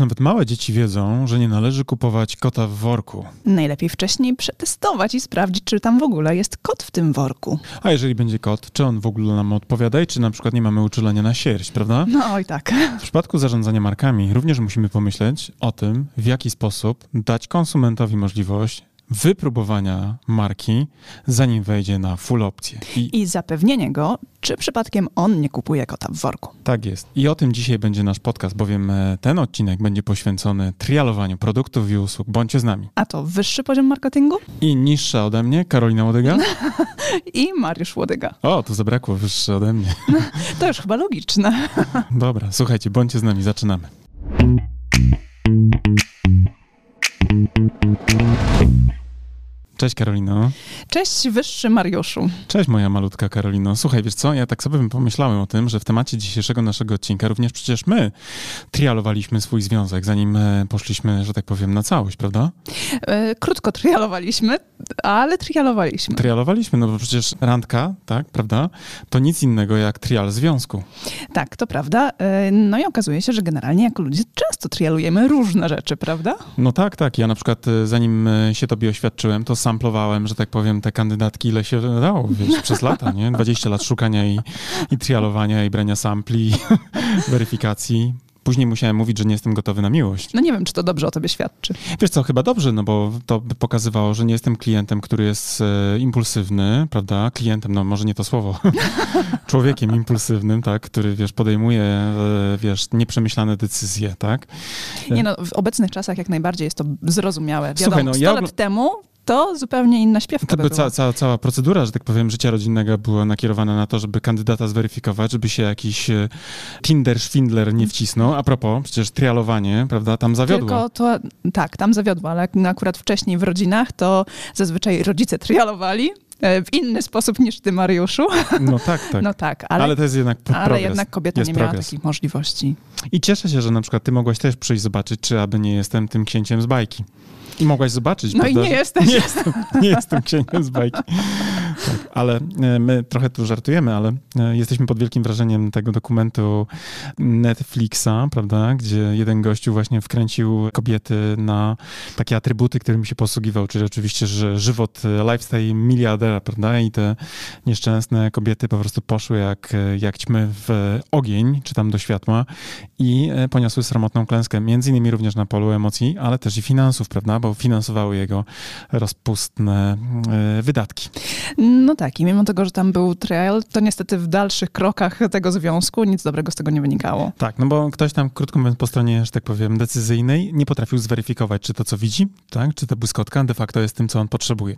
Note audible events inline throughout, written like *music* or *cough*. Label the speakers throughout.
Speaker 1: nawet małe dzieci wiedzą, że nie należy kupować kota w worku.
Speaker 2: Najlepiej wcześniej przetestować i sprawdzić, czy tam w ogóle jest kot w tym worku.
Speaker 1: A jeżeli będzie kot, czy on w ogóle nam odpowiada i czy na przykład nie mamy uczulenia na sierść, prawda?
Speaker 2: No oj tak.
Speaker 1: W przypadku zarządzania markami również musimy pomyśleć o tym, w jaki sposób dać konsumentowi możliwość wypróbowania marki, zanim wejdzie na full opcję.
Speaker 2: I, I zapewnienie go, czy przypadkiem on nie kupuje kota w worku.
Speaker 1: Tak jest. I o tym dzisiaj będzie nasz podcast, bowiem e, ten odcinek będzie poświęcony trialowaniu produktów i usług. Bądźcie z nami.
Speaker 2: A to wyższy poziom marketingu?
Speaker 1: I niższa ode mnie, Karolina Łodyga. *laughs*
Speaker 2: I Mariusz Łodyga.
Speaker 1: O, to zabrakło wyższe ode mnie. *laughs*
Speaker 2: to już chyba logiczne. *laughs*
Speaker 1: Dobra, słuchajcie, bądźcie z nami, zaczynamy. Cześć Karolino.
Speaker 2: Cześć wyższy Mariuszu.
Speaker 1: Cześć moja malutka Karolino. Słuchaj, wiesz co, ja tak sobie pomyślałem o tym, że w temacie dzisiejszego naszego odcinka również przecież my trialowaliśmy swój związek, zanim e, poszliśmy, że tak powiem, na całość, prawda?
Speaker 2: E, krótko trialowaliśmy, ale trialowaliśmy.
Speaker 1: Trialowaliśmy, no bo przecież randka, tak, prawda, to nic innego jak trial związku.
Speaker 2: Tak, to prawda. E, no i okazuje się, że generalnie jako ludzie często trialujemy różne rzeczy, prawda?
Speaker 1: No tak, tak. Ja na przykład zanim się tobie oświadczyłem, to sam samplowałem, że tak powiem, te kandydatki, ile się dało, wiesz, *laughs* przez lata, nie? 20 lat szukania i, i trialowania, i brania sampli, *laughs* weryfikacji. Później musiałem mówić, że nie jestem gotowy na miłość.
Speaker 2: No nie wiem, czy to dobrze o tobie świadczy.
Speaker 1: Wiesz co, chyba dobrze, no bo to by pokazywało, że nie jestem klientem, który jest e, impulsywny, prawda? Klientem, no może nie to słowo. *laughs* Człowiekiem impulsywnym, tak? Który, wiesz, podejmuje, e, wiesz, nieprzemyślane decyzje, tak?
Speaker 2: Nie no, w obecnych czasach jak najbardziej jest to zrozumiałe. Wiadomo, Słuchaj, no, 100 ja... lat temu to zupełnie inna śpiewka.
Speaker 1: By ca, ca, cała procedura, że tak powiem, życia rodzinnego była nakierowana na to, żeby kandydata zweryfikować, żeby się jakiś e, Tinder Schwindler nie wcisnął. A propos, przecież trialowanie, prawda, tam zawiodło.
Speaker 2: Tylko to, tak, tam zawiodło, ale akurat wcześniej w rodzinach to zazwyczaj rodzice trialowali, w inny sposób niż ty, Mariuszu.
Speaker 1: No tak, tak. *laughs*
Speaker 2: No tak, ale,
Speaker 1: ale to jest jednak progres.
Speaker 2: Ale jednak kobieta jest nie miała takich możliwości.
Speaker 1: I cieszę się, że na przykład ty mogłaś też przyjść zobaczyć, czy aby nie jestem tym księciem z bajki. I mogłaś zobaczyć.
Speaker 2: No prawda? i nie jesteś.
Speaker 1: Nie jestem, nie jestem księgiem z bajki. Ale e, my trochę tu żartujemy, ale e, jesteśmy pod wielkim wrażeniem tego dokumentu Netflixa, prawda, gdzie jeden gościu właśnie wkręcił kobiety na takie atrybuty, którymi się posługiwał, czyli oczywiście, że żywot, e, lifestyle miliardera, prawda, i te nieszczęsne kobiety po prostu poszły jak, jak ćmy w ogień, czy tam do światła i poniosły sromotną klęskę, między innymi również na polu emocji, ale też i finansów, prawda, bo finansowały jego rozpustne wydatki.
Speaker 2: No tak, i mimo tego, że tam był trial, to niestety w dalszych krokach tego związku nic dobrego z tego nie wynikało.
Speaker 1: Tak, no bo ktoś tam, krótko mówiąc, po stronie, że tak powiem, decyzyjnej nie potrafił zweryfikować, czy to, co widzi, tak, czy ta błyskotka de facto jest tym, co on potrzebuje.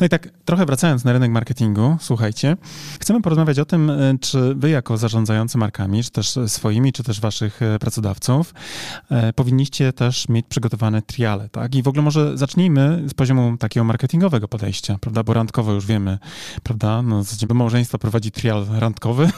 Speaker 1: No i tak, trochę wracając na rynek marketingu, słuchajcie, chcemy porozmawiać o tym, e, czy wy jako zarządzający markami, czy też swoimi, czy też waszych e, pracodawców, powinniście też mieć przygotowane triale, tak, i w ogóle może zacznijmy z poziomu takiego marketingowego podejścia, prawda? Bo randkowo już wiemy, prawda? No, bo małżeństwo prowadzi trial randkowy,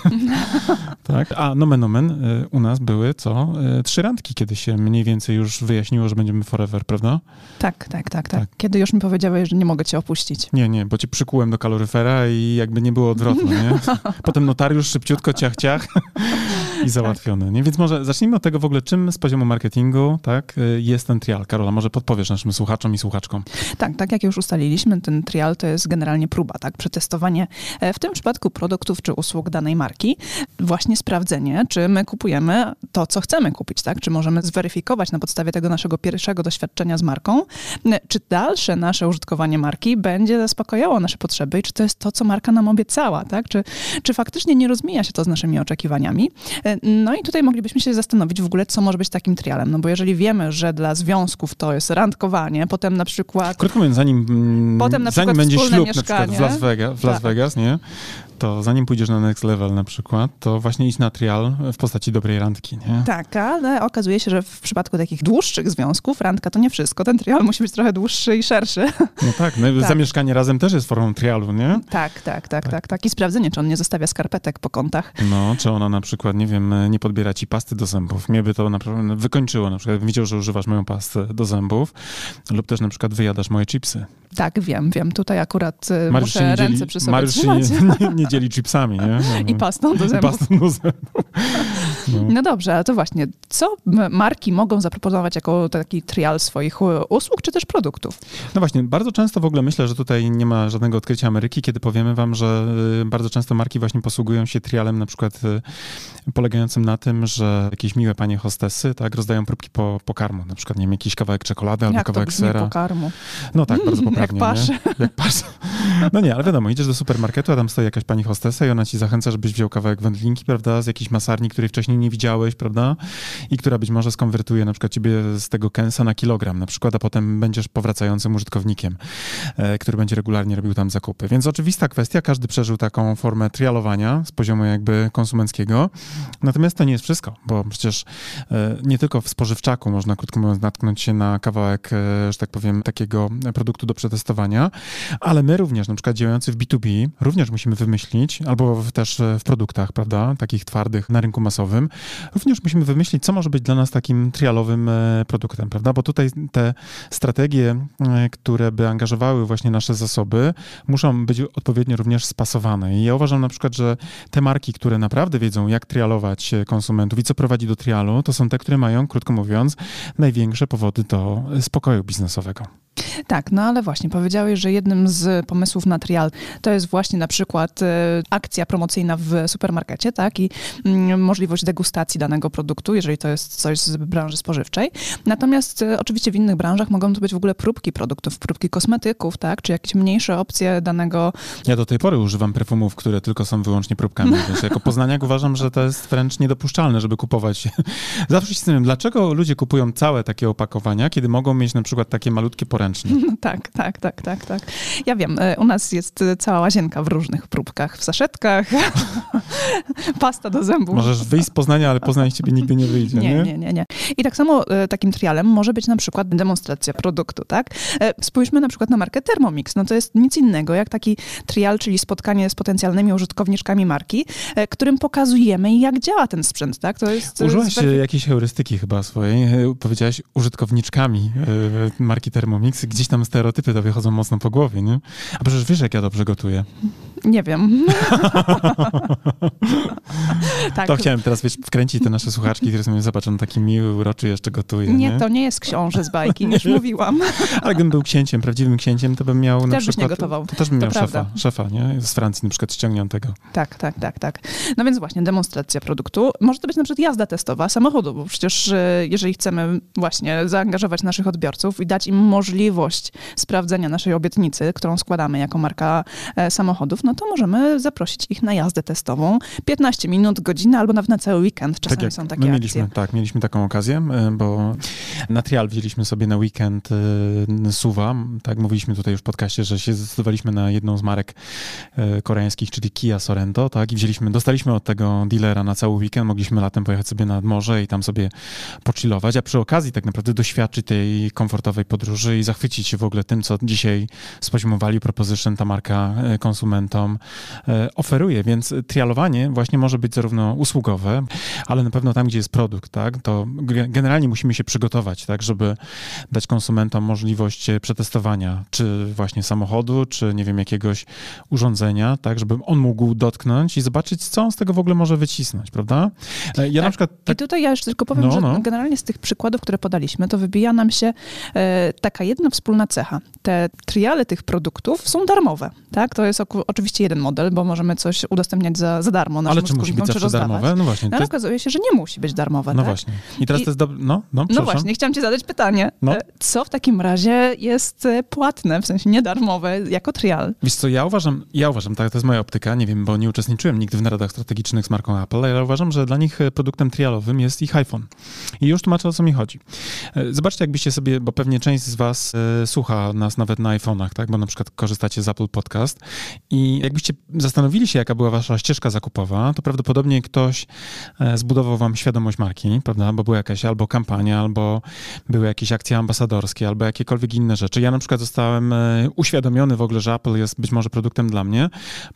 Speaker 1: *laughs* tak? A nomen omen y, u nas były co? Y, trzy randki, kiedy się mniej więcej już wyjaśniło, że będziemy forever, prawda?
Speaker 2: Tak, tak, tak, tak. tak. Kiedy już mi powiedziałeś, że nie mogę cię opuścić.
Speaker 1: Nie, nie, bo cię przykułem do kaloryfera i jakby nie było odwrotnie, nie? *laughs* Potem notariusz szybciutko, ciach, ciach *laughs* i załatwione, nie? Więc może zacznijmy od tego w ogóle, czym z poziomu marketingu, tak, y, jest ten trial. Karola, może podpowiesz naszym słuchaczom, i słuchaczkom.
Speaker 2: Tak, tak jak już ustaliliśmy, ten trial to jest generalnie próba, tak? Przetestowanie e, w tym przypadku produktów czy usług danej marki, właśnie sprawdzenie, czy my kupujemy to, co chcemy kupić, tak? Czy możemy zweryfikować na podstawie tego naszego pierwszego doświadczenia z marką, e, czy dalsze nasze użytkowanie marki będzie zaspokajało nasze potrzeby i czy to jest to, co marka nam obiecała, tak? Czy, czy faktycznie nie rozmija się to z naszymi oczekiwaniami. E, no i tutaj moglibyśmy się zastanowić w ogóle, co może być takim trialem, no bo jeżeli wiemy, że dla związków to jest randkowanie, nie? Potem na przykład...
Speaker 1: Krótko mówiąc, zanim, potem na zanim będzie ślub mieszkanie. na przykład w Las Vegas, w Las tak. Vegas nie? to zanim pójdziesz na next level na przykład, to właśnie idź na trial w postaci dobrej randki, nie?
Speaker 2: Tak, ale okazuje się, że w przypadku takich dłuższych związków randka to nie wszystko. Ten trial musi być trochę dłuższy i szerszy. *laughs*
Speaker 1: No tak, no *laughs* tak. zamieszkanie razem też jest formą trialu, nie?
Speaker 2: Tak, tak, tak, tak, tak, tak. I sprawdzenie, czy on nie zostawia skarpetek po kątach.
Speaker 1: No, czy ona na przykład, nie wiem, nie podbiera ci pasty do zębów. Mnie by to naprawdę wykończyło, na przykład widział, że używasz moją pastę do zębów lub też na przykład wyjadasz moje chipsy.
Speaker 2: Tak, wiem, wiem. Tutaj akurat y, Mariusz muszę ręce dzieli, przy sobie
Speaker 1: Mariusz trzymać. się nie, nie, nie dzieli chipsami, nie? *laughs*
Speaker 2: I pastą do zębów.
Speaker 1: Pastą do zębów. *laughs*
Speaker 2: No. no dobrze, ale to właśnie, co marki mogą zaproponować jako taki trial swoich usług, czy też produktów?
Speaker 1: No właśnie, bardzo często w ogóle myślę, że tutaj nie ma żadnego odkrycia Ameryki, kiedy powiemy wam, że y, bardzo często marki właśnie posługują się trialem na przykład y, polegającym na tym, że jakieś miłe panie hostesy, tak, rozdają próbki po pokarmu, na przykład, nie wiem, jakiś kawałek czekolady albo
Speaker 2: Jak
Speaker 1: kawałek
Speaker 2: to
Speaker 1: sera.
Speaker 2: pokarmu?
Speaker 1: No tak, bardzo *laughs* poprawnie.
Speaker 2: Jak pasz.
Speaker 1: Jak pasz. No nie, ale wiadomo, idziesz do supermarketu, a tam stoi jakaś pani hostesa i ona ci zachęca, żebyś wziął kawałek wędlinki, prawda, z jakiejś masarni, której wcześniej nie widziałeś, prawda, i która być może skonwertuje na przykład ciebie z tego kęsa na kilogram na przykład, a potem będziesz powracającym użytkownikiem, e, który będzie regularnie robił tam zakupy. Więc oczywista kwestia, każdy przeżył taką formę trialowania z poziomu jakby konsumenckiego. Natomiast to nie jest wszystko, bo przecież e, nie tylko w spożywczaku można, krótko mówiąc, natknąć się na kawałek, e, że tak powiem, takiego produktu do przetestowania, ale my również, na przykład działający w B2B, również musimy wymyślić, albo też w produktach, prawda, takich twardych na rynku masowym, również musimy wymyślić, co może być dla nas takim trialowym e, produktem, prawda, bo tutaj te strategie, które by angażowały właśnie nasze zasoby, muszą być odpowiednio również spasowane. I ja uważam na przykład, że te marki, które naprawdę wiedzą, jak trialować konsumentów i co prowadzi do trialu, to są te, które mają, krótko mówiąc, największe powody do spokoju biznesowego.
Speaker 2: Tak, no ale właśnie powiedziałeś, że jednym z pomysłów na trial to jest właśnie na przykład e, akcja promocyjna w supermarkecie, tak, i mm, możliwość degustacji danego produktu, jeżeli to jest coś z branży spożywczej. Natomiast e, oczywiście w innych branżach mogą to być w ogóle próbki produktów, próbki kosmetyków, tak, czy jakieś mniejsze opcje danego...
Speaker 1: Ja do tej pory używam perfumów, które tylko są wyłącznie próbkami, *laughs* więc jako poznaniak uważam, że to jest wręcz niedopuszczalne, żeby kupować. *laughs* Zawsze się zastanawiam, dlaczego ludzie kupują całe takie opakowania, kiedy mogą mieć na przykład takie malutkie *laughs*
Speaker 2: tak, tak, tak, tak, tak. Ja wiem, e, u nas jest e, cała łazienka w różnych próbkach, w saszetkach, *laughs* pasta do zębów.
Speaker 1: Możesz wyjść z Poznania, ale Poznań z ciebie nigdy nie wyjdzie,
Speaker 2: nie? Nie, nie, nie. nie. I tak samo e, takim trialem może być na przykład demonstracja produktu, tak? Spójrzmy na przykład na markę Thermomix. No to jest nic innego jak taki trial, czyli spotkanie z potencjalnymi użytkowniczkami marki, którym pokazujemy, jak działa ten sprzęt, tak? To jest...
Speaker 1: Użyłaś jakiejś heurystyki chyba swojej. Powiedziałaś użytkowniczkami marki Thermomix. Gdzieś tam stereotypy to wychodzą mocno po głowie, nie? A przecież wiesz, jak ja dobrze gotuję.
Speaker 2: Nie wiem. *laughs*
Speaker 1: tak. To chciałem teraz wiesz, wkręcić te nasze słuchaczki, które sobie zobaczą, taki miły, uroczy jeszcze gotuje.
Speaker 2: Nie, nie? to nie jest książę z bajki, już mówiłam. *laughs*
Speaker 1: Ale gdybym był księciem, prawdziwym księciem, to bym miał
Speaker 2: też
Speaker 1: na przykład...
Speaker 2: Też byś nie gotował.
Speaker 1: To też bym to miał prawda. szefa, szefa, nie? Z Francji na przykład ściągniętego.
Speaker 2: Tak, tak, tak, tak. No więc właśnie, demonstracja produktu. Może to być na przykład jazda testowa samochodu, bo przecież e, jeżeli chcemy właśnie zaangażować naszych odbiorców i dać im możliwość sprawdzenia naszej obietnicy, którą składamy jako marka e, samochodów, no to możemy zaprosić ich na jazdę testową. 15 minut, godzinę albo nawet na cały weekend. Czasami tak są takie
Speaker 1: my mieliśmy, akcje. Tak, mieliśmy taką okazję, e, bo na trial wzięliśmy sobie na weekend e, Suwa. Tak, mówiliśmy tutaj już w podcaście, że się zdecydowaliśmy na jedną z marek koreańskich, czyli Kia Sorento, tak, i wzięliśmy, dostaliśmy od tego dealera na cały weekend, mogliśmy latem pojechać sobie nad morze i tam sobie pochillować, a przy okazji tak naprawdę doświadczyć tej komfortowej podróży i zachwycić się w ogóle tym, co dzisiaj z poziomu value proposition ta marka e, konsumentom e, oferuje, więc trialowanie właśnie może być zarówno usługowe, ale na pewno tam, gdzie jest produkt, tak, to generalnie musimy się przygotować, tak, żeby dać konsumentom możliwość e, przetestowania, czy właśnie samochodu, czy nie wiem, jakiegoś urządzenia, tak, żeby on mógł dotknąć i zobaczyć, co on z tego w ogóle może wycisnąć, prawda?
Speaker 2: Ja tak. na przykład... Tak... I tutaj ja jeszcze tylko powiem, no, że no. generalnie z tych przykładów, które podaliśmy, to wybija nam się e, taka jedna wspólna cecha. Te triale tych produktów są darmowe, tak? To jest oczywiście jeden model, bo możemy coś udostępniać za, za darmo
Speaker 1: Ale czy musi być zawsze darmowe?
Speaker 2: No właśnie. No, ale jest... okazuje się, że nie musi być darmowe,
Speaker 1: No
Speaker 2: tak?
Speaker 1: właśnie. I teraz I... to jest dobre... No, no,
Speaker 2: no właśnie, chciałam ci zadać pytanie. No. E, co w takim razie jest e, płatne, w sensie niedarmowe, jako trial?
Speaker 1: Wiesz co, ja uważam, ja uważam, tak, to jest moja optyka, nie wiem, bo nie uczestniczyłem nigdy w naradach strategicznych z marką Apple, ale ja uważam, że dla nich e, produktem trialowym jest ich iPhone. I już tłumaczę, o co mi chodzi. Zobaczcie, jakbyście sobie, bo pewnie część z was słucha nas nawet na iPhone'ach, tak, bo na przykład korzystacie z Apple Podcast i jakbyście zastanowili się, jaka była wasza ścieżka zakupowa, to prawdopodobnie ktoś e, zbudował wam świadomość marki, prawda, bo była jakaś albo kampania, albo były jakieś akcje ambasadorskie, albo jakiekolwiek inne rzeczy. Ja na przykład zostałem e, uświadomiony w ogóle, że Apple jest być może produktem dla mnie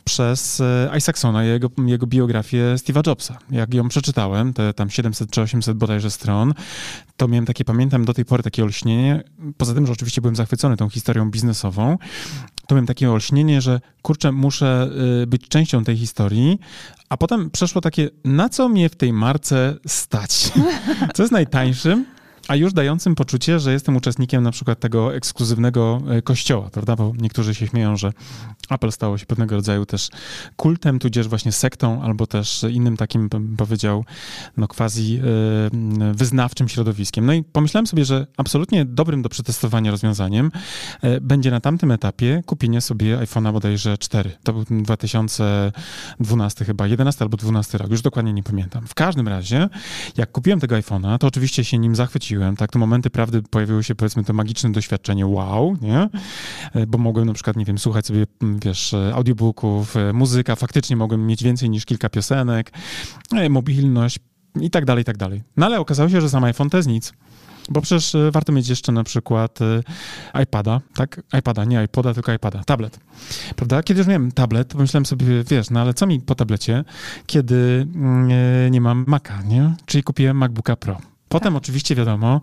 Speaker 1: przez e, Isaacsona i jego, jego biografię Steve'a Jobsa. Jak ją przeczytałem, te tam 700 czy 800 bodajże stron, to miałem takie, pamiętam do tej pory takie olśnienie, poza tym, że oczywiście byłem zachwycony tą historią biznesową, to miałem takie olśnienie, że kurczę, muszę y, być częścią tej historii, a potem przeszło takie, na co mnie w tej marce stać? *laughs* Co jest najtańszym? A już dającym poczucie, że jestem uczestnikiem na przykład tego ekskluzywnego e, kościoła, prawda? Bo niektórzy się śmieją, że Apple stało się pewnego rodzaju też kultem, tudzież właśnie sektą, albo też innym takim, bym powiedział, no quasi e, wyznawczym środowiskiem. No i pomyślałem sobie, że absolutnie dobrym do przetestowania rozwiązaniem e, będzie na tamtym etapie kupienie sobie iPhone'a bodajże 4. To był 2012 chyba, 11 albo 12 rok, już dokładnie nie pamiętam. W każdym razie, jak kupiłem tego iPhone'a, to oczywiście się nim zachwyciłem tak, to momenty prawdy pojawiły się, powiedzmy, to magiczne doświadczenie wow, nie? E, bo mogłem na przykład, nie wiem, słuchać sobie, wiesz, e, audiobooków, e, muzyka, faktycznie mogłem mieć więcej niż kilka piosenek, mobilność i tak dalej, i tak dalej. No ale okazało się, że sam iPhone to jest nic. Bo przecież warto mieć jeszcze na przykład iPada, tak? iPada, nie iPoda, tylko iPada, tablet. Prawda? Kiedy już miałem tablet, to myślałem sobie, wiesz, no ale co mi po tablecie, kiedy mm, nie mam Maca, nie? Czyli kupiłem MacBooka Pro. Potem tak. oczywiście wiadomo,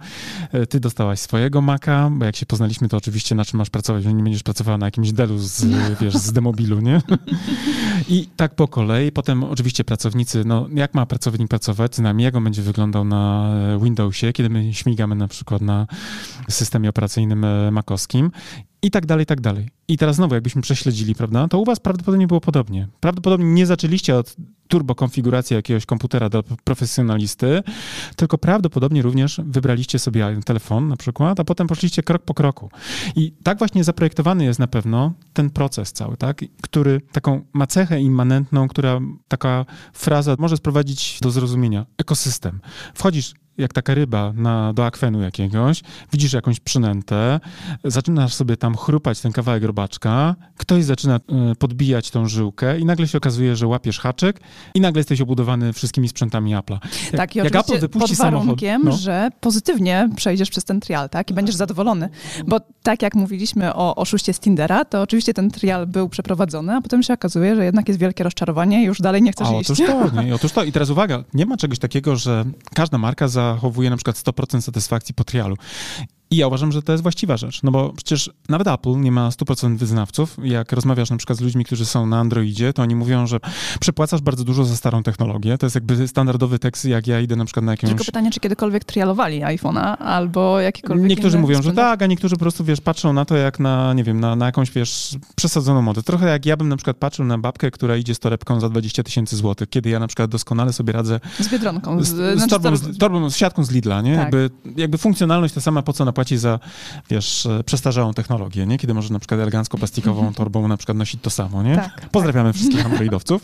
Speaker 1: e, ty dostałaś swojego Maca, bo jak się poznaliśmy, to oczywiście na czym masz pracować, nie będziesz pracowała na jakimś Dellu z, wiesz, z demobilu, nie? *laughs* I tak po kolei. Potem oczywiście pracownicy, no jak ma pracownik pracować z nami, jak on będzie wyglądał na Windowsie, kiedy my śmigamy na przykład na systemie operacyjnym e, makowskim i tak dalej, i tak dalej. I teraz znowu, jakbyśmy prześledzili, prawda, to u was prawdopodobnie było podobnie. Prawdopodobnie nie zaczęliście od turbo konfiguracji jakiegoś komputera dla profesjonalisty, tylko prawdopodobnie również wybraliście sobie telefon na przykład, a potem poszliście krok po kroku. I tak właśnie zaprojektowany jest na pewno ten proces cały, tak, który taką ma cechę immanentną, która taka fraza może sprowadzić do zrozumienia. Ekosystem. Wchodzisz jak taka ryba na, do akwenu jakiegoś, widzisz jakąś przynętę, zaczynasz sobie tam chrupać ten kawałek robaczka, ktoś zaczyna y, podbijać tą żyłkę i nagle się okazuje, że łapiesz haczyk i nagle jesteś obudowany wszystkimi sprzętami Apple'a.
Speaker 2: Jak, tak, i jak Apple wypuści pod warunkiem, samochód, no. że pozytywnie przejdziesz przez ten trial, tak, i będziesz zadowolony. Bo tak jak mówiliśmy o oszuście z Tindera, to oczywiście ten trial był przeprowadzony, a potem się okazuje, że jednak jest wielkie rozczarowanie i już dalej nie chcesz a,
Speaker 1: iść. Otóż to, nie, *laughs* otóż to. I teraz uwaga, nie ma czegoś takiego, że każda marka za zachowuje na przykład 100% satysfakcji po trialu. I ja uważam, że to jest właściwa rzecz, no bo przecież nawet Apple nie ma 100% wyznawców. Jak rozmawiasz na przykład z ludźmi, którzy są na Androidzie, to oni mówią, że przepłacasz bardzo dużo za starą technologię. To jest jakby standardowy tekst, jak ja idę na przykład na jakąś...
Speaker 2: Tylko pytanie, czy kiedykolwiek trialowali iPhone'a albo jakiekolwiek
Speaker 1: Niektórzy mówią, że tak, a niektórzy po prostu, wiesz, patrzą na to jak na, nie wiem, na, na jakąś, wiesz, przesadzoną modę. Trochę jak ja bym na przykład patrzył na babkę, która idzie z torebką za 20 tysięcy złotych, kiedy ja na przykład doskonale sobie radzę...
Speaker 2: Z Biedronką.
Speaker 1: Z, z, z, znaczy torbą, z, torbą, z siatką z Lidla, nie? Tak. Jakby, jakby funkcjonalność ta sama, po co napłaci za wiesz, przestarzałą technologię, nie? Kiedy może na przykład elegancko plastikową mhm. torbą na przykład nosić to samo, nie? Tak, Pozdrawiamy tak. wszystkich *laughs* androidowców.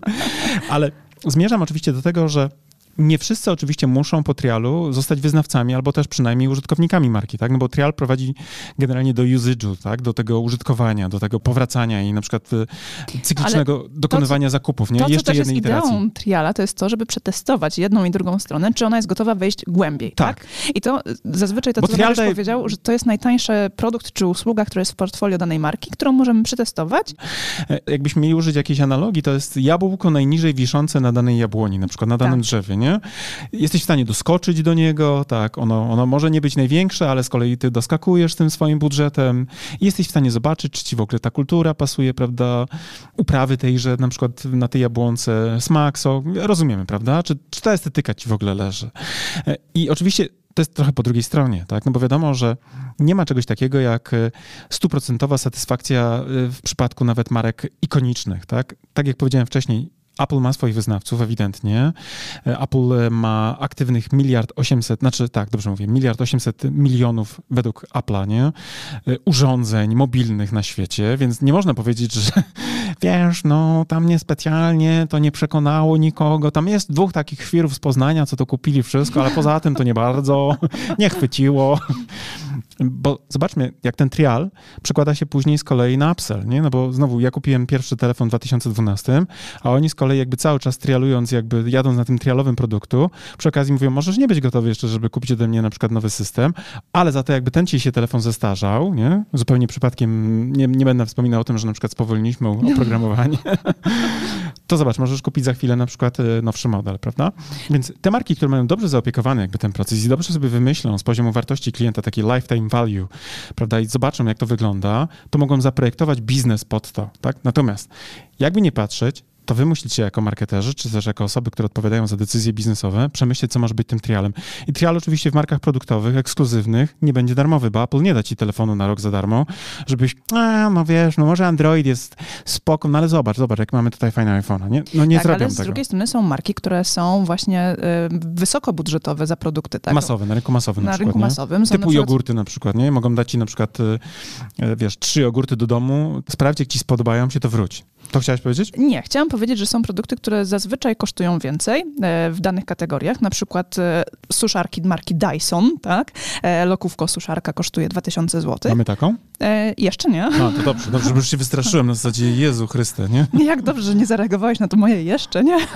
Speaker 1: Ale zmierzam oczywiście do tego, że nie wszyscy oczywiście muszą po trialu zostać wyznawcami albo też przynajmniej użytkownikami marki, tak? No bo trial prowadzi generalnie do usage'u, tak? Do tego użytkowania, do tego powracania i na przykład e, cyklicznego Ale dokonywania to, zakupów, nie?
Speaker 2: To, Jeszcze co jednej jest iteracji. ideą triala, to jest to, żeby przetestować jedną i drugą stronę, czy ona jest gotowa wejść głębiej, tak? tak? I to zazwyczaj to, bo co trial powiedział, że to jest najtańszy produkt czy usługa, która jest w portfolio danej marki, którą możemy przetestować.
Speaker 1: E, jakbyśmy mieli użyć jakiejś analogii, to jest jabłko najniżej wiszące na danej jabłoni, na przykład na danym tak. drzewie, nie? Nie? Jesteś w stanie doskoczyć do niego, tak, ono, ono może nie być największe, ale z kolei ty doskakujesz tym swoim budżetem i jesteś w stanie zobaczyć, czy ci w ogóle ta kultura pasuje, prawda, uprawy tejże, na przykład na tej jabłonce, smak, sok, rozumiemy, prawda, czy, czy ta estetyka ci w ogóle leży. E, I oczywiście to jest trochę po drugiej stronie, tak? No bo wiadomo, że nie ma czegoś takiego jak e, stuprocentowa satysfakcja e, w przypadku nawet marek ikonicznych, tak? Tak jak powiedziałem wcześniej, Apple ma swoich wyznawców, ewidentnie. E, Apple e, ma aktywnych miliard osiemset, znaczy tak, dobrze mówię, miliard osiemset milionów według Apple'a, nie? E, urządzeń mobilnych na świecie, więc nie można powiedzieć, że *laughs* wiesz, no tam niespecjalnie, to nie przekonało nikogo. Tam jest dwóch takich chwirów z Poznania, co to kupili wszystko, ale poza tym to nie bardzo, *laughs* nie chwyciło. Bo zobaczmy, jak ten trial przekłada się później z kolei na upsell, nie? No bo znowu, ja kupiłem pierwszy telefon w 2012, a oni z kolei jakby cały czas trialując, jakby jadąc na tym trialowym produktu, przy okazji mówią, możesz nie być gotowy jeszcze, żeby kupić ode mnie na przykład nowy system, ale za to jakby ten ci się telefon zestarzał, nie? Zupełnie przypadkiem, nie, nie będę wspominał o tym, że na przykład spowolniliśmy oprogramowanie. *laughs* to zobacz, możesz kupić za chwilę na przykład e, nowszy model, prawda? Więc te marki, które mają dobrze zaopiekowany jakby ten proces i dobrze sobie wymyślą z poziomu wartości klienta taki lifetime lifetime value, prawda, i zobaczą, jak to wygląda, to mogą zaprojektować biznes pod to, tak? Natomiast jakby nie patrzeć, to wy musicie jako marketerzy, czy też jako osoby, które odpowiadają za decyzje biznesowe, przemyśleć, co może być tym trialem. I trial oczywiście w markach produktowych, ekskluzywnych, nie będzie darmowy, bo Apple nie da ci telefonu na rok za darmo, żebyś, a, no wiesz, no może Android jest spoko, no ale zobacz, zobacz, jak mamy tutaj fajne iPhone'a, nie? No nie
Speaker 2: tak,
Speaker 1: zrobią
Speaker 2: ale z
Speaker 1: tego.
Speaker 2: drugiej strony są marki, które są właśnie y, wysokobudżetowe za produkty, tak?
Speaker 1: Masowe, na rynku masowym na,
Speaker 2: Na
Speaker 1: przykład,
Speaker 2: rynku
Speaker 1: nie?
Speaker 2: masowym są
Speaker 1: Typu
Speaker 2: na przykład-
Speaker 1: jogurty na przykład, nie? Mogą dać ci na przykład, y, y, wiesz, trzy jogurty do domu, sprawdź, jak ci spodobają się, to wróć. To chciałeś powiedzieć?
Speaker 2: Nie, chciałam powiedzieć, że są produkty, które zazwyczaj kosztują więcej e, w danych kategoriach, na przykład e, suszarki marki Dyson, tak? E, Lokówko suszarka kosztuje 2000 zł.
Speaker 1: Mamy taką?
Speaker 2: E, jeszcze nie.
Speaker 1: A, to dobrze, dobrze, bo już się wystraszyłem na zasadzie, Jezu Chryste, nie? *laughs*
Speaker 2: Jak dobrze, że nie zareagowałeś na to moje jeszcze, nie? *laughs*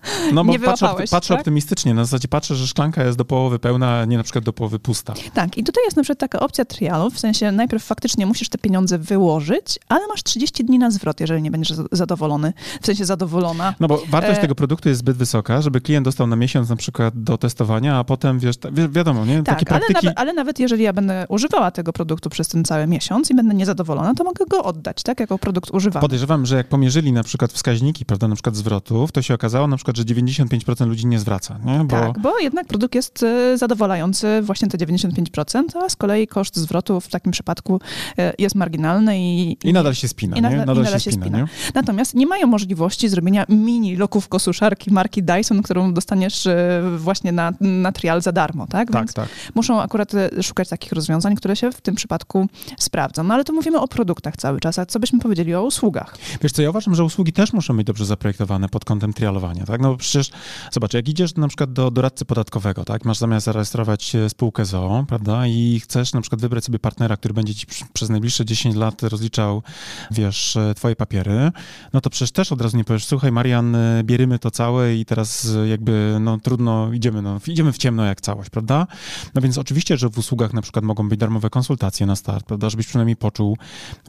Speaker 2: *laughs*
Speaker 1: No bo
Speaker 2: Nie
Speaker 1: patrzę, patrzę
Speaker 2: tak?
Speaker 1: optymistycznie, na zasadzie patrzę, że szklanka jest do połowy pełna, a nie na przykład do połowy pusta.
Speaker 2: Tak, i tutaj jest na przykład taka opcja trialu, w sensie najpierw faktycznie musisz te pieniądze wyłożyć, ale masz 30 dni na zwrot, jeżeli nie będziesz zadowolony, w sensie zadowolona.
Speaker 1: No bo wartość
Speaker 2: E-
Speaker 1: tego produktu jest zbyt wysoka, żeby klient dostał na miesiąc na przykład do testowania, a potem, wiesz, wi wiadomo, nie? Takie
Speaker 2: Tak, ale
Speaker 1: praktyki...
Speaker 2: nawet, ale nawet jeżeli ja będę używała tego produktu przez ten cały miesiąc i będę niezadowolona, to mogę go oddać, tak, jako produkt używany.
Speaker 1: Podejrzewam, że jak pomierzyli na przykład wskaźniki, prawda, na przykład zwrotów, to się okazało na przykład, że 95% ludzi nie zwraca, nie? Bo
Speaker 2: Tak, bo jednak produkt jest e, zadowalający właśnie te 95%, a z kolei koszt zwrotu w takim przypadku e, jest marginalny i,
Speaker 1: i nadal się spina,
Speaker 2: i
Speaker 1: nie?
Speaker 2: nadal-
Speaker 1: Nadal,
Speaker 2: i nadal
Speaker 1: się spina,
Speaker 2: spina.
Speaker 1: nie?
Speaker 2: Natomiast nie mają możliwości zrobienia mini lokówko suszarki marki Dyson, którą dostaniesz e, właśnie na, na trial za darmo, tak?
Speaker 1: Tak,
Speaker 2: Więc
Speaker 1: tak.
Speaker 2: muszą akurat szukać takich rozwiązań, które się w tym przypadku sprawdzą. No ale tu mówimy o produktach cały czas, a co byśmy powiedzieli o usługach?
Speaker 1: Wiesz co, ja uważam, że usługi też muszą być dobrze zaprojektowane pod kątem trialowania, tak? No przecież, zobacz, jak idziesz na przykład do doradcy podatkowego, tak? Masz zamiast zarejestrować e, spółkę ZOO, prawda? I chcesz na przykład wybrać sobie partnera, który będzie ci przez najbliższe 10 lat rozliczał, wiesz, e, twoje papiery, no to przecież też od razu nie powiesz, słuchaj Marian, e, bierzemy to całe i teraz jakby, no trudno, idziemy, no, idziemy w ciemno jak całość, prawda? No więc oczywiście, że w usługach na przykład mogą być darmowe konsultacje na start, prawda? Żebyś przynajmniej poczuł,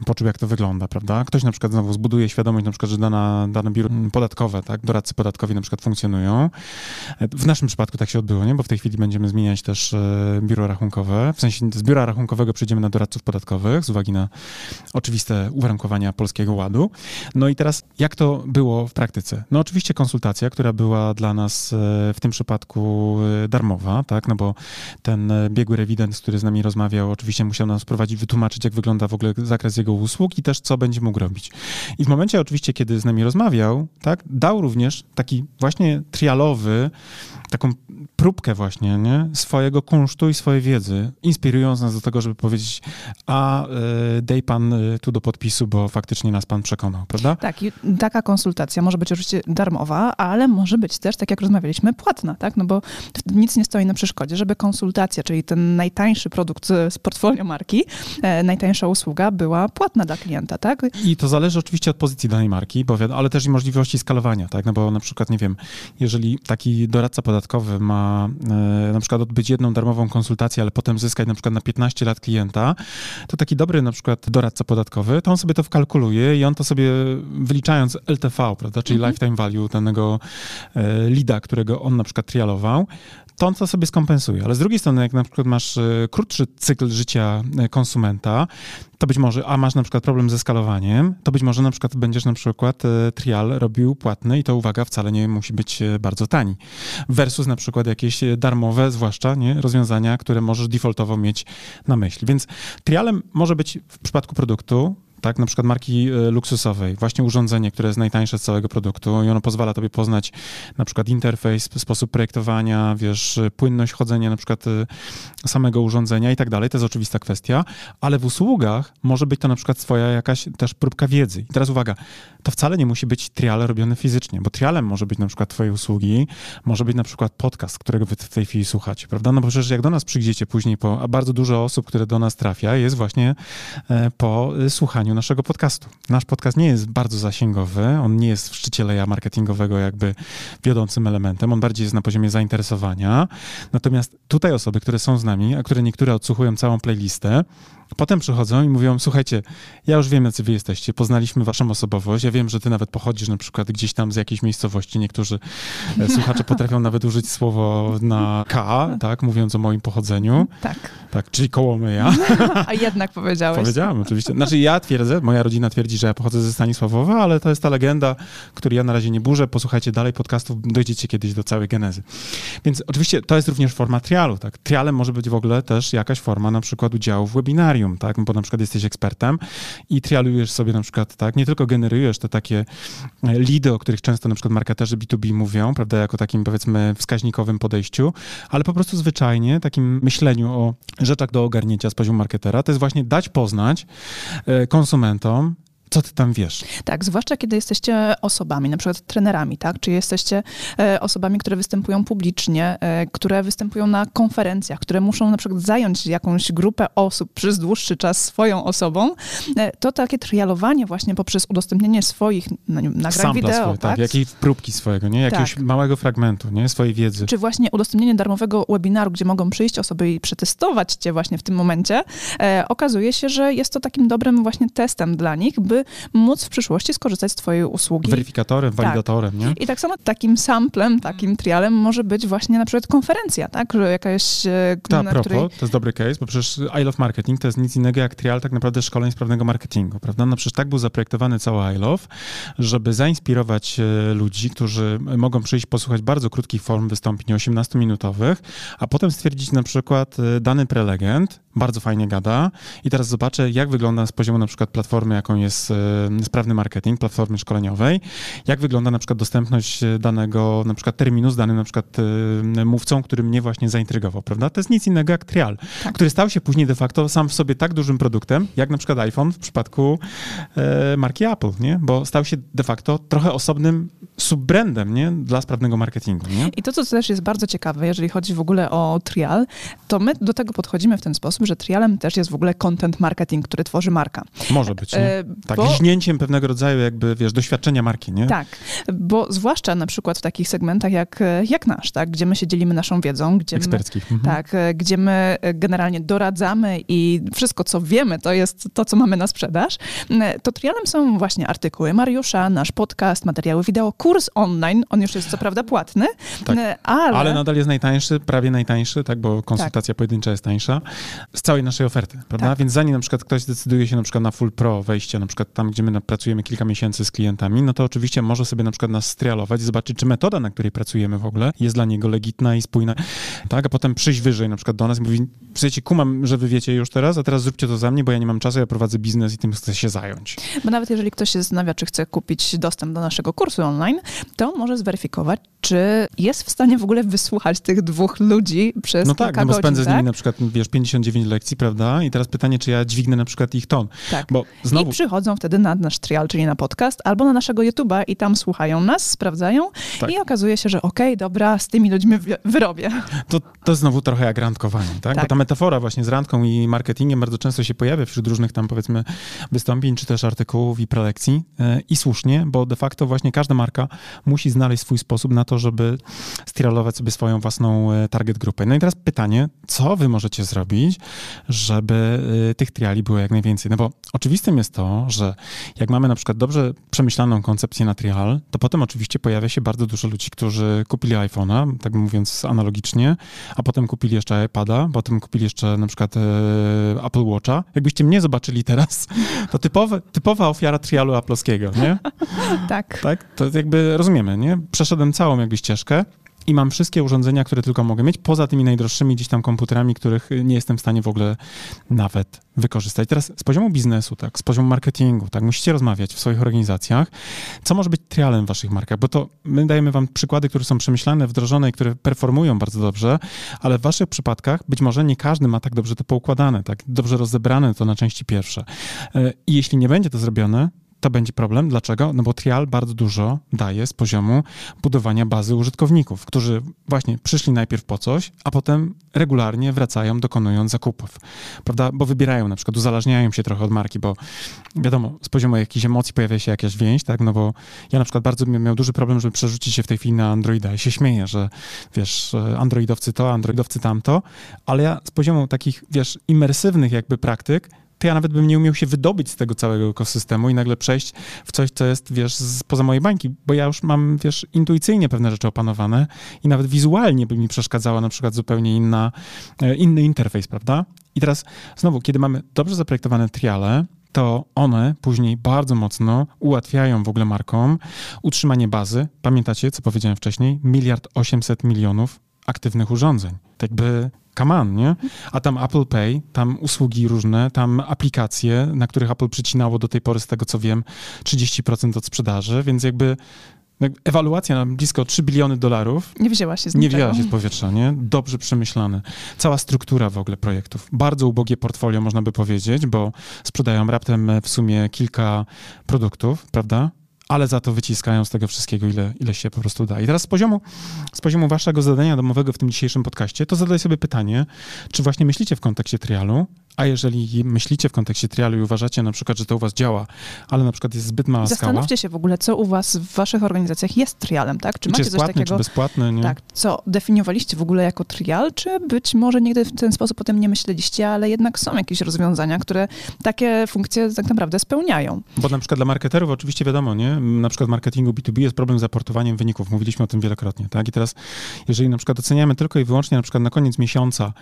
Speaker 1: poczuł, jak to wygląda, prawda? Ktoś na przykład znowu zbuduje świadomość, na przykład, że dana, dane biuro podatkowe, tak, doradcy podatkowi na przykład funkcjonują. W naszym przypadku tak się odbyło, nie? Bo w tej chwili będziemy zmieniać też e, biuro rachunkowe. W sensie z biura rachunkowego przejdziemy na doradców podatkowych z uwagi na oczywiste uwarunkowania Polskiego Ładu. No i teraz, jak to było w praktyce? No oczywiście konsultacja, która była dla nas e, w tym przypadku e, darmowa, tak? No bo ten biegły rewident, który z nami rozmawiał, oczywiście musiał nas prowadzić, wytłumaczyć, jak wygląda w ogóle zakres jego usług i też co będzie mógł robić. I w momencie oczywiście, kiedy z nami rozmawiał, tak, dał również taki właśnie trialowy, taką próbkę właśnie, nie, swojego kunsztu i swojej wiedzy, inspirując nas do tego, żeby powiedzieć, a y, dej pan y, tu do podpisu, bo faktycznie nas pan przekonał, prawda?
Speaker 2: Tak, taka konsultacja może być oczywiście darmowa, ale może być też, tak jak rozmawialiśmy, płatna, tak? No bo nic nie stoi na przeszkodzie, żeby konsultacja, czyli ten najtańszy produkt z portfolio marki, e, najtańsza usługa była płatna dla klienta, tak?
Speaker 1: I to zależy oczywiście od pozycji danej marki, bo ale też i możliwości skalowania, tak? No bo na przykład, nie wiem, jeżeli taki doradca podatkowy ma e, na przykład odbyć jedną darmową konsultację, ale potem zyskać na przykład na 15 lat klienta, to taki dobry na przykład doradca podatkowy, to on sobie to wkalkuluje i on to sobie wyliczając LTV, prawda, czyli
Speaker 2: Mhm.
Speaker 1: lifetime value danego e, lida, którego on na przykład trialował, to to sobie skompensuje. Ale z drugiej strony, jak na przykład masz e, krótszy cykl życia e, konsumenta, to być może, a masz na przykład problem ze skalowaniem, to być może na przykład będziesz na przykład e, trial robił płatny i to uwaga, wcale nie musi być bardzo tani. Versus na przykład jakieś darmowe, zwłaszcza nie, rozwiązania, które możesz defaultowo mieć na myśli. Więc trialem może być w przypadku produktu, tak, na przykład marki e, luksusowej, właśnie urządzenie, które jest najtańsze z całego produktu i ono pozwala tobie poznać na przykład interfejs, sposób projektowania, wiesz, płynność chodzenia na przykład e, samego urządzenia i tak dalej, to jest oczywista kwestia, ale w usługach może być to na przykład swoja jakaś też próbka wiedzy. I teraz uwaga, to wcale nie musi być trial robiony fizycznie, bo trialem może być na przykład twoje usługi, może być na przykład podcast, którego wy w tej chwili słuchacie, prawda? No bo przecież jak do nas przyjdziecie później, po, a bardzo dużo osób, które do nas trafia, jest właśnie e, po e, naszego podcastu. Nasz podcast nie jest bardzo zasięgowy, on nie jest w szczycie leja marketingowego jakby wiodącym elementem, on bardziej jest na poziomie zainteresowania. Natomiast tutaj osoby, które są z nami, a które niektóre odsłuchują całą playlistę, Potem przychodzą i mówią, słuchajcie, ja już wiem, jacy wy jesteście, poznaliśmy waszą osobowość, ja wiem, że ty nawet pochodzisz na przykład gdzieś tam z jakiejś miejscowości, niektórzy e, *laughs* słuchacze potrafią nawet użyć słowo na K, tak, mówiąc o moim pochodzeniu.
Speaker 2: Tak.
Speaker 1: Tak, czyli Kołomyja. *laughs*
Speaker 2: A jednak powiedziałeś.
Speaker 1: Powiedziałem, oczywiście. Znaczy ja twierdzę, moja rodzina twierdzi, że ja pochodzę ze Stanisławowa, ale to jest ta legenda, której ja na razie nie burzę. Posłuchajcie dalej podcastów, dojdziecie kiedyś do całej genezy. Więc oczywiście to jest również forma trialu, tak. Trialem może być w ogóle też jakaś forma na przykład udziału w webinarium, tak, bo na przykład jesteś ekspertem i trialujesz sobie na przykład, tak, nie tylko generujesz te takie e, lidy, o których często na przykład marketerzy B2B mówią, prawda, jako takim powiedzmy wskaźnikowym podejściu, ale po prostu zwyczajnie takim myśleniu o rzeczach do ogarnięcia z poziomu marketera, to jest właśnie dać poznać e, konsumentom, co ty tam wiesz?
Speaker 2: Tak, zwłaszcza kiedy jesteście osobami, na przykład trenerami, tak? Czy jesteście e, osobami, które występują publicznie, e, które występują na konferencjach, które muszą na przykład zająć jakąś grupę osób przez dłuższy czas swoją osobą, e, to takie trialowanie właśnie poprzez udostępnienie swoich no, nagrań
Speaker 1: Sampla
Speaker 2: wideo,
Speaker 1: swoje,
Speaker 2: tak?
Speaker 1: tak, jakiej próbki swojego, nie? Jakiegoś
Speaker 2: Tak.
Speaker 1: małego fragmentu, nie? Swojej wiedzy.
Speaker 2: Czy właśnie udostępnienie darmowego webinaru, gdzie mogą przyjść osoby i przetestować cię właśnie w tym momencie, e, okazuje się, że jest to takim dobrym właśnie testem dla nich, by móc w przyszłości skorzystać z twojej usługi.
Speaker 1: Weryfikatorem,
Speaker 2: Tak.
Speaker 1: walidatorem, nie?
Speaker 2: I tak samo takim samplem, takim trialem może być właśnie na przykład konferencja, tak? Że jakaś, e,
Speaker 1: To a
Speaker 2: na
Speaker 1: propos,
Speaker 2: której...
Speaker 1: to jest dobry case, bo przecież I Love Marketing to jest nic innego jak trial tak naprawdę szkoleń sprawnego marketingu, prawda? No przecież tak był zaprojektowany cały I Love, żeby zainspirować e, ludzi, którzy mogą przyjść posłuchać bardzo krótkich form wystąpień 18-minutowych, a potem stwierdzić na przykład e, dany prelegent, bardzo fajnie gada i teraz zobaczę, jak wygląda z poziomu na przykład platformy, jaką jest e, sprawny marketing, platformy szkoleniowej, jak wygląda na przykład dostępność danego na przykład terminu z danym na przykład e, mówcą, który mnie właśnie zaintrygował, prawda? To jest nic innego jak trial,
Speaker 2: Tak.
Speaker 1: który stał się później de facto sam w sobie tak dużym produktem, jak na przykład iPhone w przypadku e, marki Apple, nie? Bo stał się de facto trochę osobnym subbrandem, nie? Dla sprawnego marketingu, nie?
Speaker 2: I to, co też jest bardzo ciekawe, jeżeli chodzi w ogóle o trial, to my do tego podchodzimy w ten sposób, że trialem też jest w ogóle content marketing, który tworzy marka.
Speaker 1: Może być, nie?
Speaker 2: E,
Speaker 1: Tak,
Speaker 2: bo-
Speaker 1: liźnięciem pewnego rodzaju jakby, wiesz, doświadczenia marki, nie?
Speaker 2: Tak, bo zwłaszcza na przykład w takich segmentach jak, jak nasz, tak, gdzie my się dzielimy naszą wiedzą, gdzie my,
Speaker 1: Eksperckich. Mhm.
Speaker 2: tak, gdzie my e, generalnie doradzamy i wszystko, co wiemy, to jest to, co mamy na sprzedaż, E, to trialem są właśnie artykuły Mariusza, nasz podcast, materiały wideo, kurs online, on już jest co prawda płatny,
Speaker 1: Tak.
Speaker 2: e, ale...
Speaker 1: Ale nadal jest najtańszy, prawie najtańszy, tak, bo konsultacja pojedyncza jest tańsza, z całej naszej oferty, prawda?
Speaker 2: Tak.
Speaker 1: Więc zanim na przykład ktoś decyduje się na przykład na full pro wejście, na przykład tam, gdzie my pracujemy kilka miesięcy z klientami, no to oczywiście może sobie na przykład nas strialować, zobaczyć, czy metoda, na której pracujemy w ogóle, jest dla niego legitna i spójna, tak? A potem przyjść wyżej na przykład do nas i mówi, słuchajcie, kumam, że wy wiecie już teraz, a teraz zróbcie to za mnie, bo ja nie mam czasu, ja prowadzę biznes i tym chcę się zająć.
Speaker 2: Bo nawet jeżeli ktoś się zastanawia, czy chce kupić dostęp do naszego kursu online, to może zweryfikować, czy jest w stanie w ogóle wysłuchać tych dwóch ludzi przez
Speaker 1: No tak, no bo
Speaker 2: godzin,
Speaker 1: spędzę z
Speaker 2: tak?
Speaker 1: nimi na przykład, wiesz, 59 lekcji, prawda? I teraz pytanie, czy ja dźwignę na przykład ich ton.
Speaker 2: Tak.
Speaker 1: Bo znowu,
Speaker 2: I przychodzą wtedy na nasz trial, czyli na podcast, albo na naszego YouTube'a i tam słuchają nas, sprawdzają
Speaker 1: Tak.
Speaker 2: i okazuje się, że okej, dobra, z tymi ludźmi wy- wyrobię.
Speaker 1: To, to znowu trochę jak randkowanie, tak? Bo
Speaker 2: Tak.
Speaker 1: ta metafora właśnie z randką i marketingiem bardzo często się pojawia wśród różnych tam powiedzmy wystąpień, czy też artykułów i prelekcji E, i słusznie, bo de facto właśnie każda marka musi znaleźć swój sposób na to, żeby strialować sobie swoją własną e, target grupę. No i teraz pytanie, co wy możecie zrobić, żeby e, tych triali było jak najwięcej? No bo oczywistym jest to, że jak mamy na przykład dobrze przemyślaną koncepcję na trial, to potem oczywiście pojawia się bardzo dużo ludzi, którzy kupili iPhone'a, tak mówiąc analogicznie, a potem kupili jeszcze iPada, potem kupili jeszcze na przykład e, Apple Watcha. Jakbyście mnie zobaczyli teraz, to typowe, typowa ofiara trialu aplowskiego, nie? *laughs*
Speaker 2: Tak.
Speaker 1: Tak? To jakby rozumiemy, nie? Przeszedłem całą jakby ścieżkę i mam wszystkie urządzenia, które tylko mogę mieć, poza tymi najdroższymi gdzieś tam komputerami, których nie jestem w stanie w ogóle nawet wykorzystać. Teraz z poziomu biznesu, tak, z poziomu marketingu, tak, musicie rozmawiać w swoich organizacjach, co może być trialem w waszych markach, bo to my dajemy wam przykłady, które są przemyślane, wdrożone i które performują bardzo dobrze, ale w waszych przypadkach być może nie każdy ma tak dobrze to poukładane, tak, dobrze rozebrane to na części pierwsze. E, I jeśli nie będzie to zrobione, to będzie problem. Dlaczego? No bo trial bardzo dużo daje z poziomu budowania bazy użytkowników, którzy właśnie przyszli najpierw po coś, a potem regularnie wracają, dokonując zakupów, prawda? Bo wybierają na przykład, uzależniają się trochę od marki, bo wiadomo, z poziomu jakichś emocji pojawia się jakaś więź, tak? No bo ja na przykład bardzo miał duży problem, żeby przerzucić się w tej chwili na Androida. Ja się śmieję, że wiesz, androidowcy to, androidowcy tamto, ale ja z poziomu takich, wiesz, imersywnych jakby praktyk to ja nawet bym nie umiał się wydobyć z tego całego ekosystemu i nagle przejść w coś, co jest, wiesz, poza mojej bańki, bo ja już mam, wiesz, intuicyjnie pewne rzeczy opanowane i nawet wizualnie by mi przeszkadzała na przykład zupełnie inna, e, inny interfejs, prawda? I teraz znowu, kiedy mamy dobrze zaprojektowane triale, to one później bardzo mocno ułatwiają w ogóle markom utrzymanie bazy. Pamiętacie, co powiedziałem wcześniej? Miliard osiemset milionów aktywnych urządzeń. Tak by on, nie? A tam Apple Pay, tam usługi różne, tam aplikacje, na których Apple przycinało do tej pory, z tego co wiem, 30% od sprzedaży, więc jakby Ewaluacja na blisko 3 biliony dolarów.
Speaker 2: Nie wzięła się z
Speaker 1: Nie wzięła się z powietrza, nie? Dobrze przemyślane. Cała struktura w ogóle projektów. Bardzo ubogie portfolio, można by powiedzieć, bo sprzedają raptem w sumie kilka produktów, prawda? Ale za to wyciskają z tego wszystkiego, ile, ile się po prostu da. I teraz z poziomu, z poziomu waszego zadania domowego w tym dzisiejszym podcaście, to zadaj sobie pytanie, czy właśnie myślicie w kontekście trialu, a jeżeli myślicie w kontekście trialu i uważacie na przykład, że to u was działa, ale na przykład jest zbyt mała
Speaker 2: Zastanówcie
Speaker 1: skala.
Speaker 2: się w ogóle, co u was w waszych organizacjach jest trialem, tak?
Speaker 1: Czy macie czy coś płatny, takiego? Czy bezpłatny, nie?
Speaker 2: Tak, co definiowaliście w ogóle jako trial, czy być może nigdy w ten sposób o tym nie myśleliście, ale jednak są jakieś rozwiązania, które takie funkcje tak naprawdę spełniają.
Speaker 1: Bo na przykład dla marketerów oczywiście wiadomo, nie? Na przykład w marketingu B2B jest problem z aportowaniem wyników. Mówiliśmy o tym wielokrotnie, tak? I teraz, jeżeli na przykład oceniamy tylko i wyłącznie na przykład na koniec miesiąca,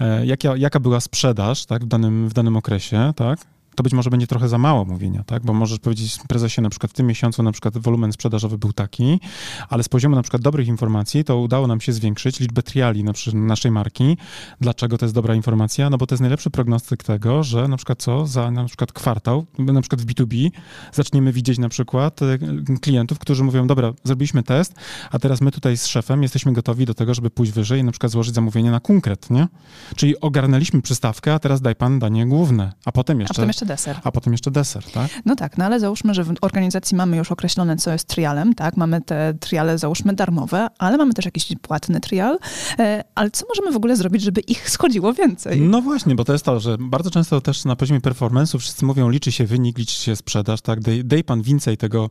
Speaker 1: e, jaka, jaka była sprzedaż, tak? W danym, w danym okresie, tak? To być może będzie trochę za mało mówienia, tak? Bo możesz powiedzieć prezesie na przykład w tym miesiącu na przykład wolumen sprzedażowy był taki, ale z poziomu na przykład dobrych informacji to udało nam się zwiększyć liczbę triali na naszej marki. Dlaczego to jest dobra informacja? No bo to jest najlepszy prognostyk tego, że na przykład co za na przykład kwartał, na przykład w B2B zaczniemy widzieć na przykład e, klientów, którzy mówią, dobra, zrobiliśmy test, a teraz my tutaj z szefem jesteśmy gotowi do tego, żeby pójść wyżej i na przykład złożyć zamówienie na konkret, nie? Czyli ogarnęliśmy przystawkę, a teraz daj pan danie główne, a potem jeszcze, a
Speaker 2: potem jeszcze deser.
Speaker 1: A potem jeszcze deser, tak?
Speaker 2: No tak, no ale załóżmy, że w organizacji mamy już określone, co jest trialem, tak? Mamy te triale, załóżmy, darmowe, ale mamy też jakiś płatny trial. E, ale co możemy w ogóle zrobić, żeby ich schodziło więcej?
Speaker 1: No właśnie, bo to jest to, że bardzo często też na poziomie performance'u wszyscy mówią, liczy się wynik, liczy się sprzedaż, tak? Dej, dej pan więcej tego,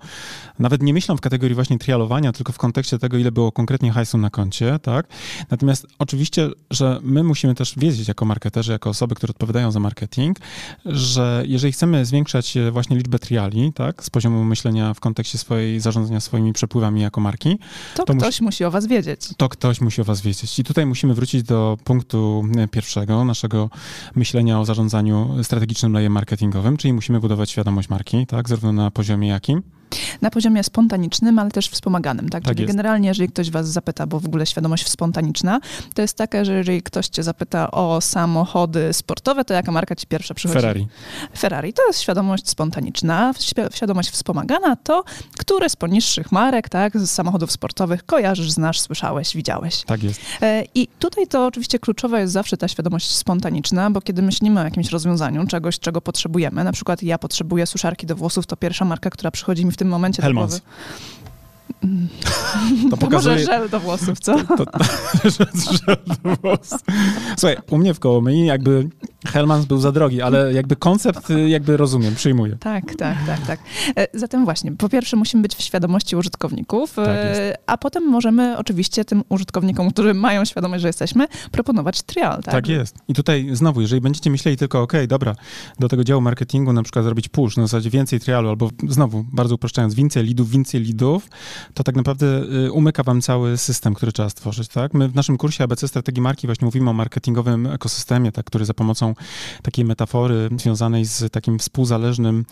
Speaker 1: nawet nie myślą w kategorii właśnie trialowania, tylko w kontekście tego, ile było konkretnie hajsu na koncie, tak? Natomiast oczywiście, że my musimy też wiedzieć jako marketerzy, jako osoby, które odpowiadają za marketing, że jeżeli chcemy zwiększać e, właśnie liczbę triali, tak, z poziomu myślenia w kontekście swojej zarządzania swoimi przepływami jako marki,
Speaker 2: to, to ktoś musi, musi o was wiedzieć.
Speaker 1: To ktoś musi o was wiedzieć. I tutaj musimy wrócić do punktu e, pierwszego naszego myślenia o zarządzaniu strategicznym lejem marketingowym, czyli musimy budować świadomość marki, tak, zarówno na poziomie jakim,
Speaker 2: na poziomie spontanicznym, ale też wspomaganym. Tak? tak Czyli jest. generalnie, jeżeli ktoś was zapyta, bo w ogóle świadomość spontaniczna, to jest taka, że jeżeli ktoś cię zapyta o samochody sportowe, to jaka marka ci pierwsza przychodzi?
Speaker 1: Ferrari.
Speaker 2: Ferrari. To jest świadomość spontaniczna. Świadomość wspomagana to, które z poniższych marek, tak, z samochodów sportowych kojarzysz, znasz, słyszałeś, widziałeś.
Speaker 1: Tak jest.
Speaker 2: E, I tutaj to oczywiście kluczowa jest zawsze ta świadomość spontaniczna, bo kiedy myślimy o jakimś rozwiązaniu, czegoś, czego potrzebujemy, na przykład ja potrzebuję suszarki do włosów, to pierwsza marka, która przychodzi mi w tym momencie
Speaker 1: Helmans.
Speaker 2: do głowy. *laughs* To pokazuje... Może żel do włosów, co? To, to, *laughs*
Speaker 1: żel do włosów. Słuchaj, u mnie w Kołomyi jakby Hellmans był za drogi, ale jakby koncept y, jakby rozumiem, przyjmuję.
Speaker 2: Tak, tak, tak, tak. E, zatem właśnie, po pierwsze musimy być w świadomości użytkowników, tak e, a potem możemy oczywiście tym użytkownikom, którzy mają świadomość, że jesteśmy, proponować trial. Tak?
Speaker 1: tak jest. I tutaj znowu, jeżeli będziecie myśleli tylko, ok, dobra, do tego działu marketingu na przykład zrobić push, na zasadzie więcej trialu, albo znowu, bardzo upraszczając, więcej leadów, więcej leadów, to tak naprawdę y, umyka wam cały system, który trzeba stworzyć, tak? My w naszym kursie ABC Strategii Marki właśnie mówimy o marketingowym ekosystemie, tak, który za pomocą takiej metafory związanej z takim współzależnym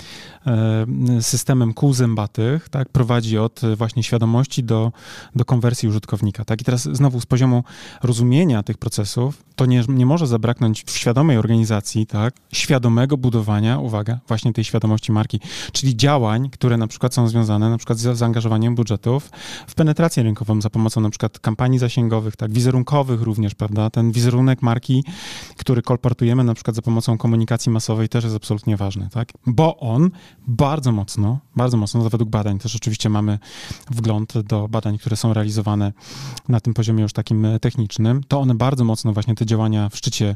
Speaker 1: e, systemem kół zębatych, tak, prowadzi od właśnie świadomości do, do konwersji użytkownika, tak? I teraz znowu z poziomu rozumienia tych procesów, to nie, nie może zabraknąć w świadomej organizacji, tak, świadomego budowania, uwaga, właśnie tej świadomości marki, czyli działań, które na przykład są związane na przykład z zaangażowaniem budżetów w penetrację rynkową za pomocą na przykład kampanii zasięgowych, tak, wizerunkowych również, prawda, ten wizerunek marki, który kolportujemy na na przykład za pomocą komunikacji masowej też jest absolutnie ważny, tak? Bo on bardzo mocno, bardzo mocno, według badań też oczywiście mamy wgląd do badań, które są realizowane na tym poziomie już takim technicznym, to one bardzo mocno właśnie te działania w szczycie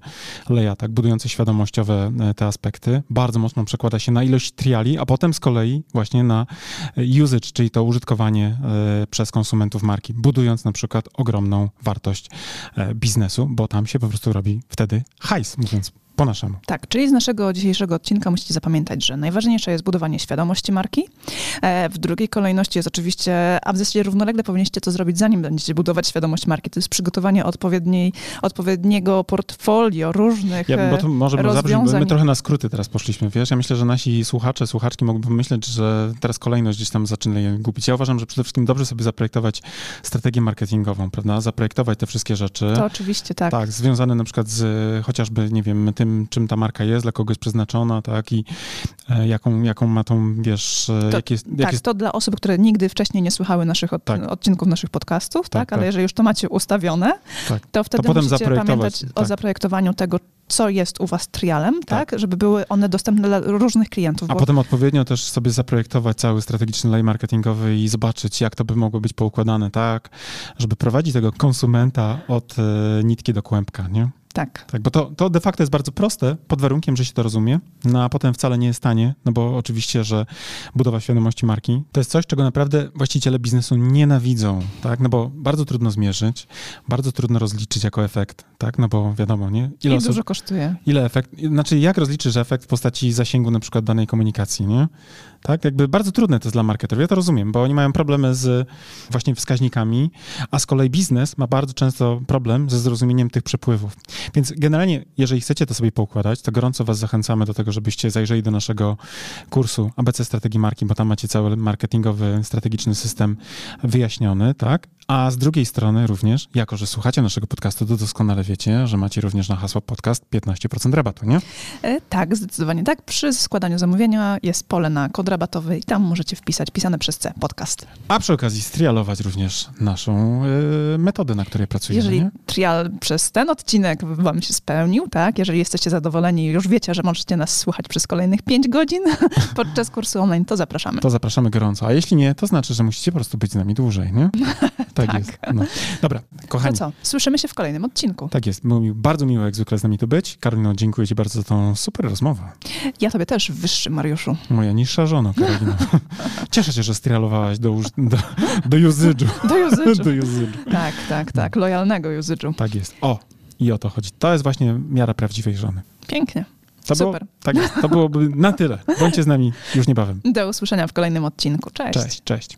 Speaker 1: leja, tak, budujące świadomościowe e, te aspekty, bardzo mocno przekłada się na ilość triali, a potem z kolei właśnie na e, usage, czyli to użytkowanie e, przez konsumentów marki, budując na przykład ogromną wartość biznesu, bo tam się po prostu robi wtedy hajs, mówiąc po naszemu.
Speaker 2: Tak, czyli z naszego dzisiejszego odcinka musicie zapamiętać, że najważniejsze jest budowanie świadomości marki. E, w drugiej kolejności jest oczywiście, a w zasadzie równolegle powinniście to zrobić, zanim będziecie budować świadomość marki. To jest przygotowanie odpowiedniej, odpowiedniego portfolio różnych ja, bo to może rozwiązań.
Speaker 1: my trochę na skróty teraz poszliśmy, wiesz? Ja myślę, że nasi słuchacze, słuchaczki mogą myśleć, że teraz kolejność gdzieś tam zaczyna je gubić. Ja uważam, że przede wszystkim dobrze sobie zaprojektować strategię marketingową, prawda? Zaprojektować te wszystkie rzeczy.
Speaker 2: To oczywiście, tak.
Speaker 1: Tak, związane na przykład z chociażby, nie wiem, tym tym, czym ta marka jest, dla kogo jest przeznaczona, tak, i e, jaką, jaką ma tą, wiesz,
Speaker 2: e,
Speaker 1: to, jak jest...
Speaker 2: Jak tak,
Speaker 1: jest...
Speaker 2: to dla osób, które nigdy wcześniej nie słuchały naszych od, tak. odcinków naszych podcastów, tak, tak ale tak. jeżeli już to macie ustawione, tak. to wtedy to musicie pamiętać o tak. zaprojektowaniu tego, co jest u was trialem, tak. żeby były one dostępne dla różnych klientów.
Speaker 1: A bo... potem odpowiednio też sobie zaprojektować cały strategiczny lej marketingowy i zobaczyć, jak to by mogło być poukładane tak, żeby prowadzić tego konsumenta od e, nitki do kłębka, nie?
Speaker 2: Tak.
Speaker 1: Tak, bo to, to de facto jest bardzo proste, pod warunkiem, że się to rozumie, no a potem wcale nie jest tanie, no bo oczywiście, że budowa świadomości marki to jest coś, czego naprawdę właściciele biznesu nienawidzą, tak, no bo bardzo trudno zmierzyć, bardzo trudno rozliczyć jako efekt, tak, no bo wiadomo, nie?
Speaker 2: Ile I osób, dużo kosztuje.
Speaker 1: Ile efekt, znaczy jak rozliczysz efekt w postaci zasięgu na przykład danej komunikacji, nie? Tak, jakby bardzo trudne to jest dla marketerów, ja to rozumiem, bo oni mają problemy z właśnie wskaźnikami, a z kolei biznes ma bardzo często problem ze zrozumieniem tych przepływów. Więc generalnie, jeżeli chcecie to sobie poukładać, to gorąco Was zachęcamy do tego, żebyście zajrzeli do naszego kursu ABC Strategii Marki, bo tam macie cały marketingowy, strategiczny system wyjaśniony, tak? A z drugiej strony również, jako że słuchacie naszego podcastu, to doskonale wiecie, że macie również na hasło podcast 15% rabatu, nie?
Speaker 2: E, tak, zdecydowanie tak. Przy składaniu zamówienia jest pole na kod rabatowy i tam możecie wpisać pisane przez C podcast.
Speaker 1: A przy okazji strialować również naszą y, metodę, na której pracujemy.
Speaker 2: Jeżeli
Speaker 1: nie?
Speaker 2: trial przez ten odcinek wam się spełnił, tak? Jeżeli jesteście zadowoleni i już wiecie, że możecie nas słuchać przez kolejnych 5 godzin *laughs* podczas kursu online, to zapraszamy.
Speaker 1: To zapraszamy gorąco. A jeśli nie, to znaczy, że musicie po prostu być z nami dłużej, nie? *laughs* Tak, tak. jest. No. Dobra, kochani.
Speaker 2: To co? Słyszymy się w kolejnym odcinku.
Speaker 1: Tak jest. Było mi bardzo miło jak zwykle z nami tu być. Karolino, dziękuję ci bardzo za tą super rozmowę.
Speaker 2: Ja tobie też, wyższy Mariuszu.
Speaker 1: Moja niższa żona, Karolina. *laughs* Cieszę się, że strialowałaś do, do, do usydżu. *laughs*
Speaker 2: Do usydżu. do usydżu. Tak, tak, tak. Lojalnego usydżu.
Speaker 1: Tak jest. O, i o to chodzi. To jest właśnie miara prawdziwej żony.
Speaker 2: Pięknie.
Speaker 1: To
Speaker 2: Super.
Speaker 1: Było, tak jest. To byłoby na tyle. Bądźcie z nami już niebawem.
Speaker 2: Do usłyszenia w kolejnym odcinku. Cześć.
Speaker 1: Cześć, cześć.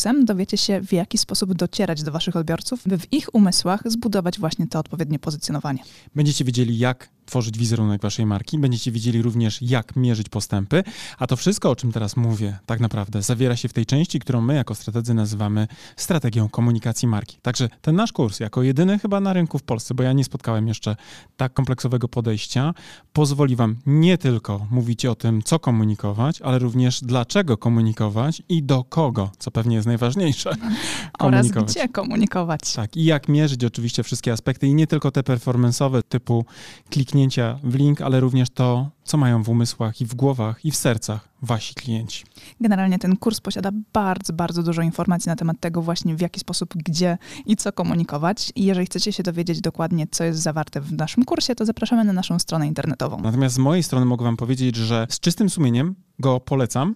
Speaker 2: dowiecie się, w jaki sposób docierać do waszych odbiorców, by w ich umysłach zbudować właśnie to odpowiednie pozycjonowanie.
Speaker 1: Będziecie wiedzieli, jak tworzyć wizerunek waszej marki, będziecie wiedzieli również, jak mierzyć postępy, a to wszystko, o czym teraz mówię, tak naprawdę zawiera się w tej części, którą my jako strategzy nazywamy strategią komunikacji marki. Także ten nasz kurs, jako jedyny chyba na rynku w Polsce, bo ja nie spotkałem jeszcze tak kompleksowego podejścia, pozwoli wam nie tylko mówić o tym, co komunikować, ale również dlaczego komunikować i do kogo, co pewnie jest najważniejsze. *laughs*
Speaker 2: Oraz gdzie komunikować.
Speaker 1: Tak, i jak mierzyć oczywiście wszystkie aspekty i nie tylko te performance'owe typu kliknięcia w link, ale również to, co mają w umysłach i w głowach i w sercach wasi klienci.
Speaker 2: Generalnie ten kurs posiada bardzo, bardzo dużo informacji na temat tego właśnie w jaki sposób, gdzie i co komunikować. I jeżeli chcecie się dowiedzieć dokładnie, co jest zawarte w naszym kursie, to zapraszamy na naszą stronę internetową.
Speaker 1: Natomiast z mojej strony mogę wam powiedzieć, że z czystym sumieniem go polecam